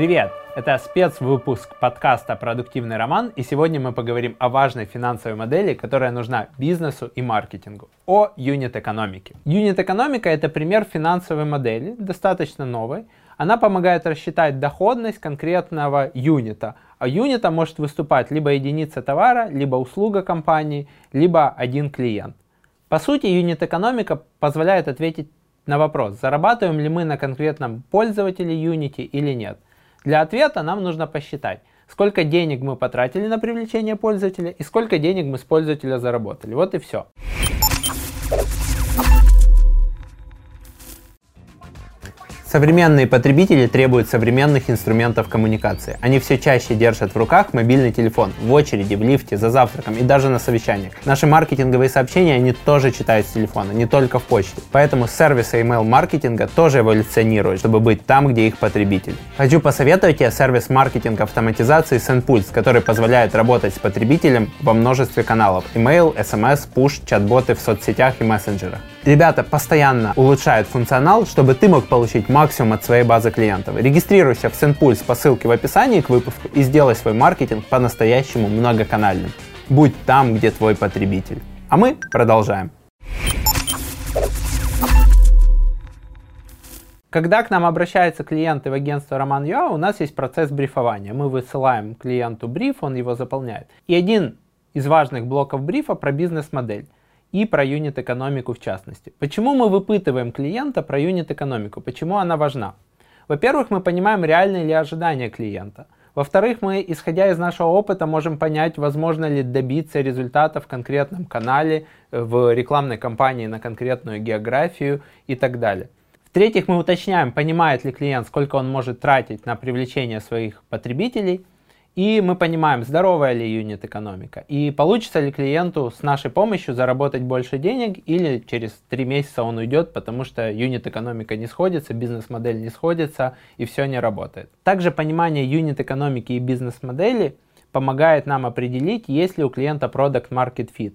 Привет! Это спецвыпуск подкаста «Продуктивный роман», и сегодня мы поговорим о важной финансовой модели, которая нужна бизнесу и маркетингу, о юнит-экономике. Юнит-экономика – это пример финансовой модели, достаточно новой. Она помогает рассчитать доходность конкретного юнита, а юнита может выступать либо единица товара, либо услуга компании, либо один клиент. По сути, юнит-экономика позволяет ответить на вопрос, зарабатываем ли мы на конкретном пользователе Unity или нет – для ответа нам нужно посчитать, сколько денег мы потратили на привлечение пользователя и сколько денег мы с пользователя заработали. Вот и все. Современные потребители требуют современных инструментов коммуникации. Они все чаще держат в руках мобильный телефон, в очереди, в лифте, за завтраком и даже на совещаниях. Наши маркетинговые сообщения они тоже читают с телефона, не только в почте. Поэтому сервисы email-маркетинга тоже эволюционируют, чтобы быть там, где их потребитель. Хочу посоветовать тебе сервис маркетинга автоматизации SendPulse, который позволяет работать с потребителем во множестве каналов. Email, SMS, push, чат-боты в соцсетях и мессенджерах. Ребята постоянно улучшают функционал, чтобы ты мог получить максимум от своей базы клиентов. Регистрируйся в SendPulse по ссылке в описании к выпуску и сделай свой маркетинг по-настоящему многоканальным. Будь там, где твой потребитель. А мы продолжаем. Когда к нам обращаются клиенты в агентство Роман.ua, у нас есть процесс брифования. Мы высылаем клиенту бриф, он его заполняет. И один из важных блоков брифа про бизнес-модель и про юнит-экономику в частности. Почему мы выпытываем клиента про юнит-экономику? Почему она важна? Во-первых, мы понимаем, реальные ли ожидания клиента. Во-вторых, мы, исходя из нашего опыта, можем понять, возможно ли добиться результата в конкретном канале, э, в рекламной кампании на конкретную географию и так далее. В-третьих, мы уточняем, понимает ли клиент, сколько он может тратить на привлечение своих потребителей – и мы понимаем, здоровая ли юнит экономика, и получится ли клиенту с нашей помощью заработать больше денег, или через три месяца он уйдет, потому что юнит экономика не сходится, бизнес-модель не сходится, и все не работает. Также понимание юнит экономики и бизнес-модели помогает нам определить, есть ли у клиента product market fit.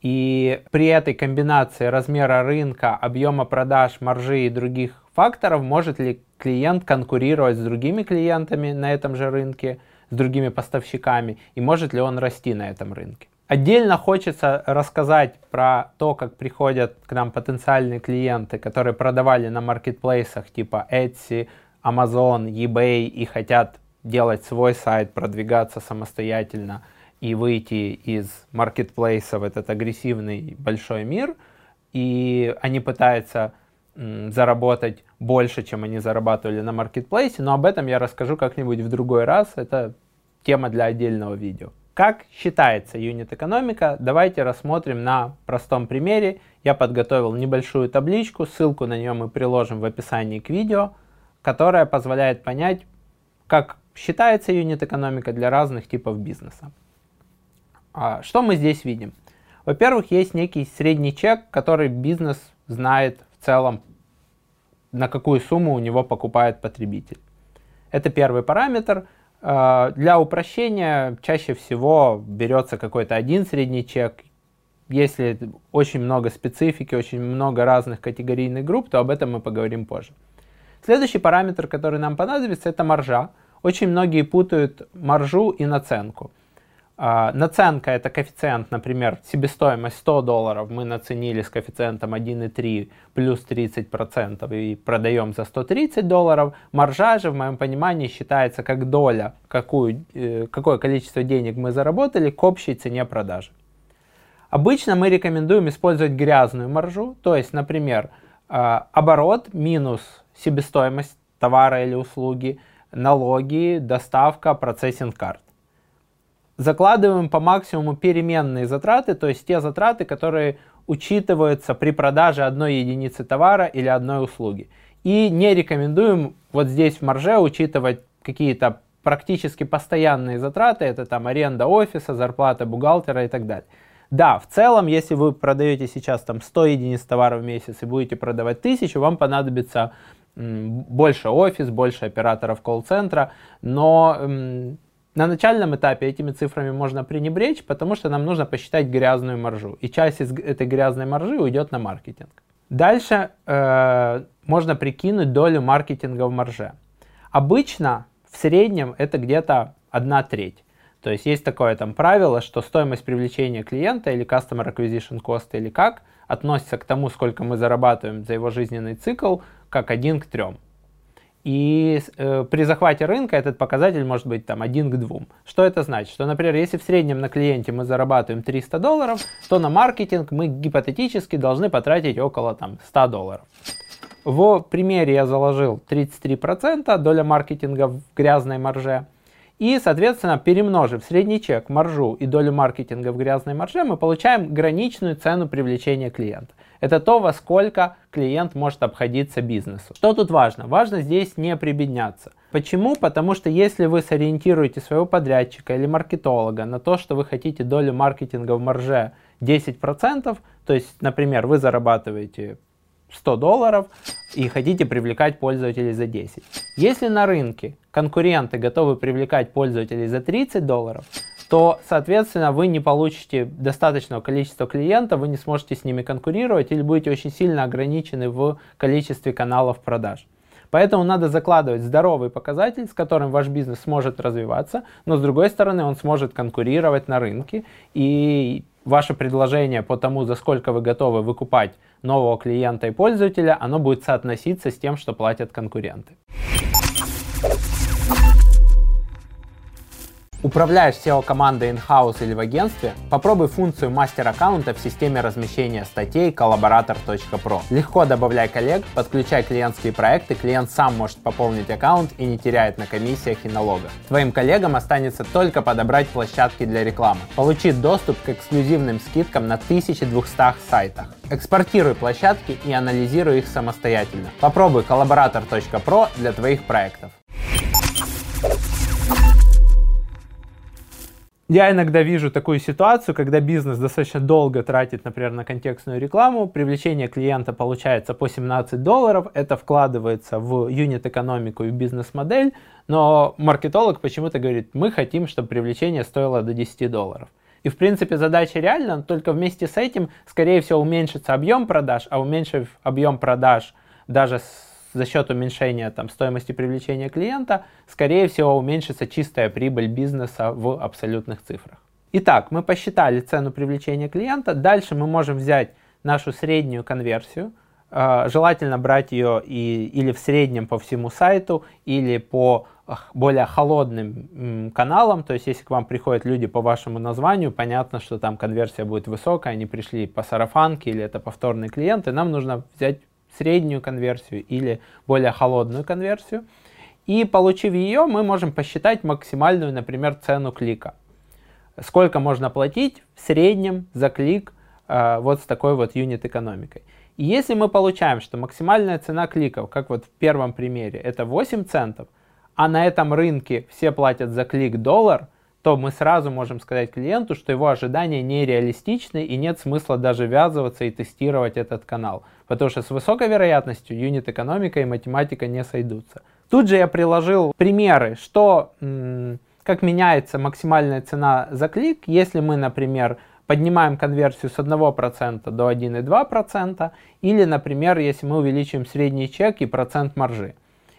И при этой комбинации размера рынка, объема продаж, маржи и других факторов, может ли клиент конкурировать с другими клиентами на этом же рынке, с другими поставщиками и может ли он расти на этом рынке. Отдельно хочется рассказать про то, как приходят к нам потенциальные клиенты, которые продавали на маркетплейсах типа Etsy, Amazon, eBay и хотят делать свой сайт, продвигаться самостоятельно и выйти из маркетплейса в этот агрессивный большой мир. И они пытаются заработать больше, чем они зарабатывали на маркетплейсе, но об этом я расскажу как-нибудь в другой раз, это тема для отдельного видео. Как считается юнит-экономика? Давайте рассмотрим на простом примере. Я подготовил небольшую табличку, ссылку на нее мы приложим в описании к видео, которая позволяет понять, как считается юнит-экономика для разных типов бизнеса. А, что мы здесь видим? Во-первых, есть некий средний чек, который бизнес знает в целом на какую сумму у него покупает потребитель. Это первый параметр. А, для упрощения чаще всего берется какой-то один средний чек. Если очень много специфики, очень много разных категорийных групп, то об этом мы поговорим позже. Следующий параметр, который нам понадобится, это маржа. Очень многие путают маржу и наценку. А, наценка это коэффициент, например, себестоимость 100 долларов мы наценили с коэффициентом 1,3 плюс 30% и продаем за 130 долларов. Маржа же, в моем понимании, считается как доля, какую, э, какое количество денег мы заработали к общей цене продажи. Обычно мы рекомендуем использовать грязную маржу, то есть, например, а, оборот минус себестоимость товара или услуги, налоги, доставка, процессинг карт закладываем по максимуму переменные затраты, то есть те затраты, которые учитываются при продаже одной единицы товара или одной услуги. И не рекомендуем вот здесь в марже учитывать какие-то практически постоянные затраты, это там аренда офиса, зарплата бухгалтера и так далее. Да, в целом, если вы продаете сейчас там 100 единиц товара в месяц и будете продавать 1000, вам понадобится больше офис, больше операторов колл-центра, но на начальном этапе этими цифрами можно пренебречь, потому что нам нужно посчитать грязную маржу. И часть из этой грязной маржи уйдет на маркетинг. Дальше э, можно прикинуть долю маркетинга в марже. Обычно в среднем это где-то одна треть. То есть есть такое там правило, что стоимость привлечения клиента или Customer Acquisition Cost или как относится к тому, сколько мы зарабатываем за его жизненный цикл, как один к трем. И э, при захвате рынка этот показатель может быть там 1 к 2. Что это значит? Что, например, если в среднем на клиенте мы зарабатываем 300 долларов, то на маркетинг мы гипотетически должны потратить около там, 100 долларов. В примере я заложил 33% доля маркетинга в грязной марже. И, соответственно, перемножив средний чек, маржу и долю маркетинга в грязной марже, мы получаем граничную цену привлечения клиента. Это то, во сколько клиент может обходиться бизнесу. Что тут важно? Важно здесь не прибедняться. Почему? Потому что если вы сориентируете своего подрядчика или маркетолога на то, что вы хотите долю маркетинга в марже 10%, то есть, например, вы зарабатываете 100 долларов и хотите привлекать пользователей за 10. Если на рынке конкуренты готовы привлекать пользователей за 30 долларов, то, соответственно, вы не получите достаточного количества клиентов, вы не сможете с ними конкурировать или будете очень сильно ограничены в количестве каналов продаж. Поэтому надо закладывать здоровый показатель, с которым ваш бизнес сможет развиваться, но с другой стороны он сможет конкурировать на рынке и ваше предложение по тому, за сколько вы готовы выкупать нового клиента и пользователя, оно будет соотноситься с тем, что платят конкуренты. Управляешь SEO-командой in-house или в агентстве? Попробуй функцию мастер-аккаунта в системе размещения статей collaborator.pro. Легко добавляй коллег, подключай клиентские проекты, клиент сам может пополнить аккаунт и не теряет на комиссиях и налогах. Твоим коллегам останется только подобрать площадки для рекламы. Получи доступ к эксклюзивным скидкам на 1200 сайтах. Экспортируй площадки и анализируй их самостоятельно. Попробуй collaborator.pro для твоих проектов. Я иногда вижу такую ситуацию, когда бизнес достаточно долго тратит, например, на контекстную рекламу, привлечение клиента получается по 17 долларов, это вкладывается в юнит-экономику и бизнес-модель, но маркетолог почему-то говорит, мы хотим, чтобы привлечение стоило до 10 долларов. И в принципе задача реальна, только вместе с этим, скорее всего, уменьшится объем продаж, а уменьшив объем продаж даже с за счет уменьшения там, стоимости привлечения клиента, скорее всего, уменьшится чистая прибыль бизнеса в абсолютных цифрах. Итак, мы посчитали цену привлечения клиента. Дальше мы можем взять нашу среднюю конверсию. Э, желательно брать ее и, или в среднем по всему сайту, или по более холодным каналам, то есть если к вам приходят люди по вашему названию, понятно, что там конверсия будет высокая, они пришли по сарафанке или это повторные клиенты, нам нужно взять среднюю конверсию или более холодную конверсию. И получив ее, мы можем посчитать максимальную, например, цену клика. Сколько можно платить в среднем за клик э, вот с такой вот юнит-экономикой. И если мы получаем, что максимальная цена кликов, как вот в первом примере, это 8 центов, а на этом рынке все платят за клик доллар – то мы сразу можем сказать клиенту, что его ожидания нереалистичны и нет смысла даже ввязываться и тестировать этот канал. Потому что с высокой вероятностью юнит-экономика и математика не сойдутся. Тут же я приложил примеры, что, как меняется максимальная цена за клик, если мы, например, поднимаем конверсию с 1% до 1,2%, или, например, если мы увеличиваем средний чек и процент маржи.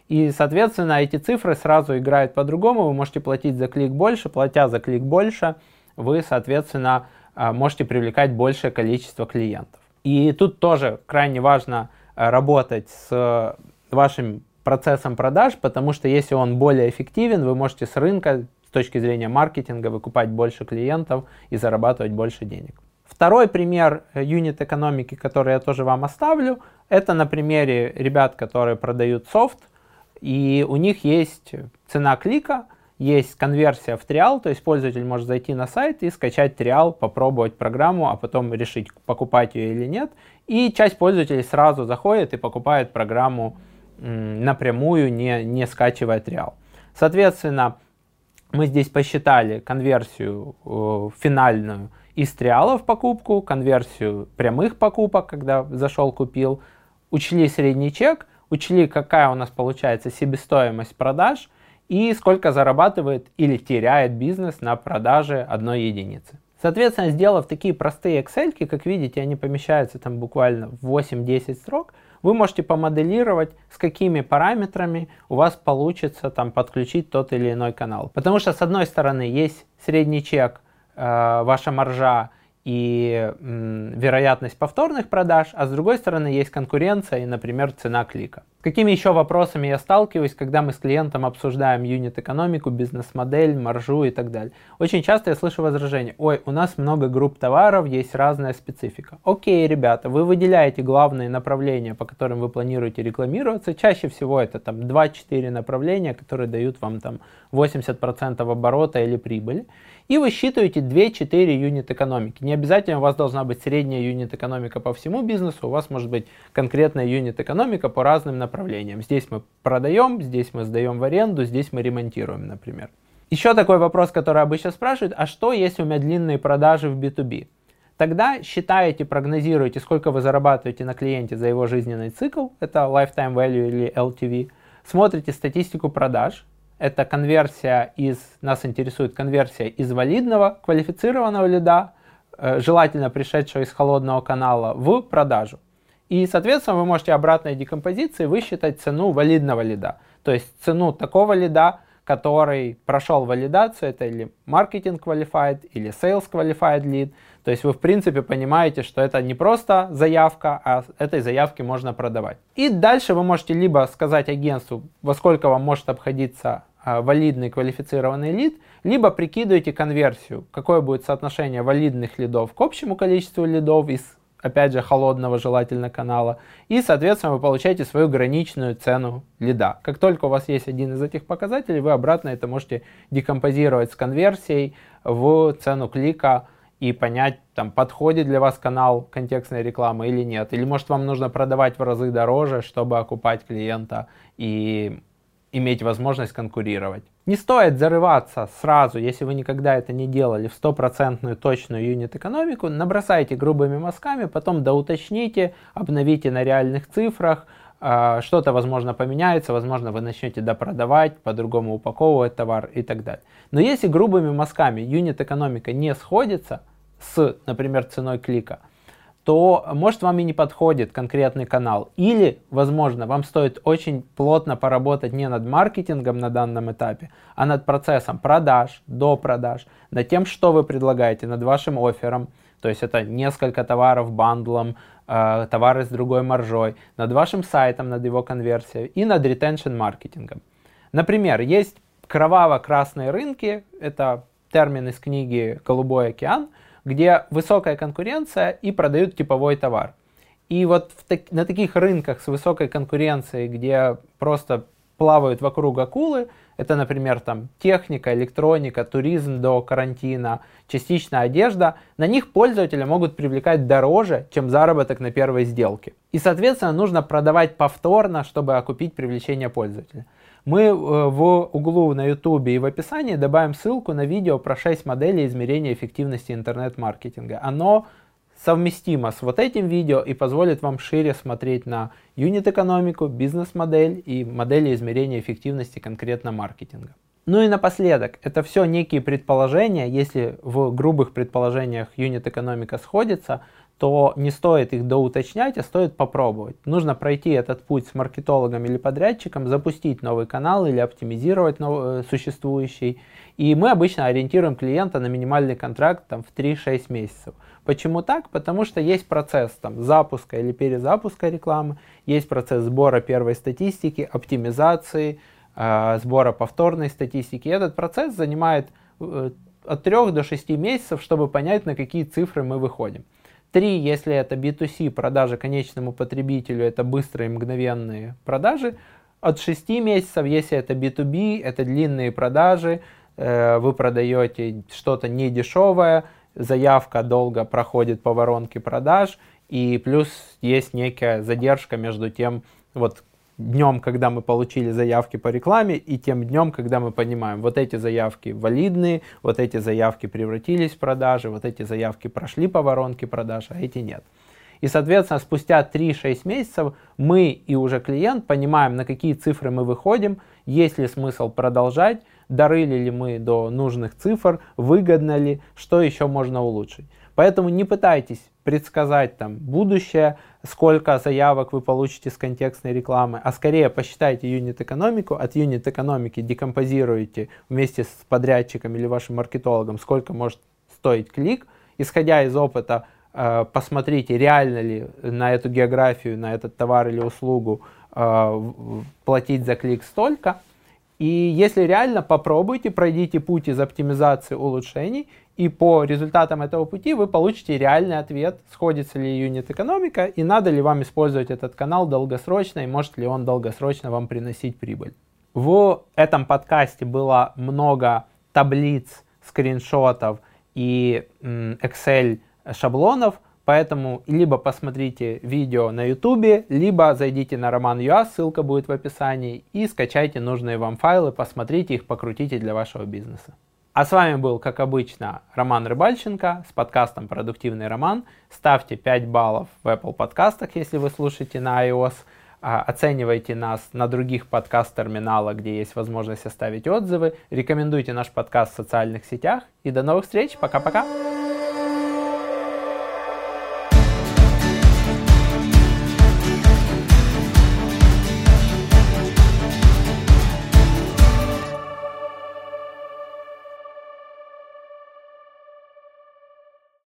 И, соответственно, эти цифры сразу играют по-другому. Вы можете платить за клик больше, платя за клик больше, вы, соответственно, а, можете привлекать большее количество клиентов. И тут тоже крайне важно а, работать с вашим процессом продаж, потому что если он более эффективен, вы можете с рынка с точки зрения маркетинга выкупать больше клиентов и зарабатывать больше денег. Второй пример э, юнит экономики, который я тоже вам оставлю, это на примере ребят, которые продают софт, и у них есть цена клика, есть конверсия в триал, то есть пользователь может зайти на сайт и скачать триал, попробовать программу, а потом решить, покупать ее или нет. И часть пользователей сразу заходит и покупает программу напрямую, не, не скачивая триал. Соответственно, мы здесь посчитали конверсию э, финальную из триала в покупку, конверсию прямых покупок, когда зашел, купил, учли средний чек, учли, какая у нас получается себестоимость продаж и сколько зарабатывает или теряет бизнес на продаже одной единицы. Соответственно, сделав такие простые Excel, как видите, они помещаются там буквально в 8-10 строк, вы можете помоделировать, с какими параметрами у вас получится там подключить тот или иной канал. Потому что с одной стороны есть средний чек, э, ваша маржа и м, вероятность повторных продаж, а с другой стороны есть конкуренция и, например, цена клика. Какими еще вопросами я сталкиваюсь, когда мы с клиентом обсуждаем юнит-экономику, бизнес-модель, маржу и так далее? Очень часто я слышу возражение, ой, у нас много групп товаров, есть разная специфика. Окей, ребята, вы выделяете главные направления, по которым вы планируете рекламироваться. Чаще всего это там 2-4 направления, которые дают вам там 80% оборота или прибыли и высчитываете 2-4 юнит экономики. Не обязательно у вас должна быть средняя юнит экономика по всему бизнесу, у вас может быть конкретная юнит экономика по разным направлениям. Здесь мы продаем, здесь мы сдаем в аренду, здесь мы ремонтируем, например. Еще такой вопрос, который обычно спрашивают, а что если у меня длинные продажи в B2B? Тогда считаете, прогнозируете, сколько вы зарабатываете на клиенте за его жизненный цикл, это lifetime value или LTV, смотрите статистику продаж, это конверсия из, нас интересует конверсия из валидного квалифицированного лида, э, желательно пришедшего из холодного канала, в продажу. И, соответственно, вы можете обратной декомпозиции высчитать цену валидного лида. То есть цену такого лида, который прошел валидацию, это или marketing qualified, или sales qualified lead. То есть вы, в принципе, понимаете, что это не просто заявка, а этой заявки можно продавать. И дальше вы можете либо сказать агентству, во сколько вам может обходиться а, валидный квалифицированный лид, либо прикидываете конверсию, какое будет соотношение валидных лидов к общему количеству лидов из, опять же, холодного желательно канала, и, соответственно, вы получаете свою граничную цену лида. Как только у вас есть один из этих показателей, вы обратно это можете декомпозировать с конверсией в цену клика и понять, там, подходит для вас канал контекстной рекламы или нет. Или, может, вам нужно продавать в разы дороже, чтобы окупать клиента и иметь возможность конкурировать. Не стоит зарываться сразу, если вы никогда это не делали, в стопроцентную точную юнит-экономику. Набросайте грубыми мазками, потом доуточните, обновите на реальных цифрах, а, что-то, возможно, поменяется, возможно, вы начнете допродавать, по-другому упаковывать товар и так далее. Но если грубыми мазками юнит-экономика не сходится с, например, ценой клика, то может вам и не подходит конкретный канал. Или, возможно, вам стоит очень плотно поработать не над маркетингом на данном этапе, а над процессом продаж, до продаж, над тем, что вы предлагаете, над вашим оффером. То есть это несколько товаров бандлом, э, товары с другой маржой, над вашим сайтом, над его конверсией и над ретеншн маркетингом. Например, есть кроваво-красные рынки, это термин из книги «Голубой океан», где высокая конкуренция и продают типовой товар. И вот так, на таких рынках с высокой конкуренцией, где просто плавают вокруг акулы, это, например, там техника, электроника, туризм до карантина, частично одежда, на них пользователи могут привлекать дороже, чем заработок на первой сделке. И, соответственно, нужно продавать повторно, чтобы окупить привлечение пользователя. Мы э, в углу на YouTube и в описании добавим ссылку на видео про 6 моделей измерения эффективности интернет-маркетинга. Оно совместимо с вот этим видео и позволит вам шире смотреть на юнит-экономику, бизнес-модель и модели измерения эффективности конкретно маркетинга. Ну и напоследок, это все некие предположения, если в грубых предположениях юнит-экономика сходится, то не стоит их доуточнять, а стоит попробовать. Нужно пройти этот путь с маркетологом или подрядчиком, запустить новый канал или оптимизировать новый, э, существующий. И мы обычно ориентируем клиента на минимальный контракт там, в 3-6 месяцев. Почему так? Потому что есть процесс там, запуска или перезапуска рекламы, есть процесс сбора первой статистики, оптимизации, э, сбора повторной статистики. И этот процесс занимает э, от 3 до 6 месяцев, чтобы понять, на какие цифры мы выходим. Три, если это B2C, продажи конечному потребителю, это быстрые мгновенные продажи. От 6 месяцев, если это B2B, это длинные продажи, э, вы продаете что-то недешевое, заявка долго проходит по воронке продаж, и плюс есть некая задержка между тем, вот днем, когда мы получили заявки по рекламе, и тем днем, когда мы понимаем, вот эти заявки валидные, вот эти заявки превратились в продажи, вот эти заявки прошли по воронке продаж, а эти нет. И, соответственно, спустя 3-6 месяцев мы и уже клиент понимаем, на какие цифры мы выходим, есть ли смысл продолжать, дорыли ли мы до нужных цифр, выгодно ли, что еще можно улучшить. Поэтому не пытайтесь предсказать там будущее, сколько заявок вы получите с контекстной рекламы, а скорее посчитайте юнит-экономику, от юнит-экономики декомпозируете вместе с подрядчиком или вашим маркетологом, сколько может стоить клик, исходя из опыта, э, посмотрите, реально ли на эту географию, на этот товар или услугу э, платить за клик столько, и если реально, попробуйте, пройдите путь из оптимизации улучшений, и по результатам этого пути вы получите реальный ответ, сходится ли юнит экономика, и надо ли вам использовать этот канал долгосрочно, и может ли он долгосрочно вам приносить прибыль. В этом подкасте было много таблиц, скриншотов и Excel шаблонов, Поэтому либо посмотрите видео на YouTube, либо зайдите на Роман.ua, ссылка будет в описании, и скачайте нужные вам файлы, посмотрите их, покрутите для вашего бизнеса. А с вами был, как обычно, Роман Рыбальченко с подкастом «Продуктивный роман». Ставьте 5 баллов в Apple подкастах, если вы слушаете на iOS. А, оценивайте нас на других подкаст-терминалах, где есть возможность оставить отзывы. Рекомендуйте наш подкаст в социальных сетях. И до новых встреч. Пока-пока.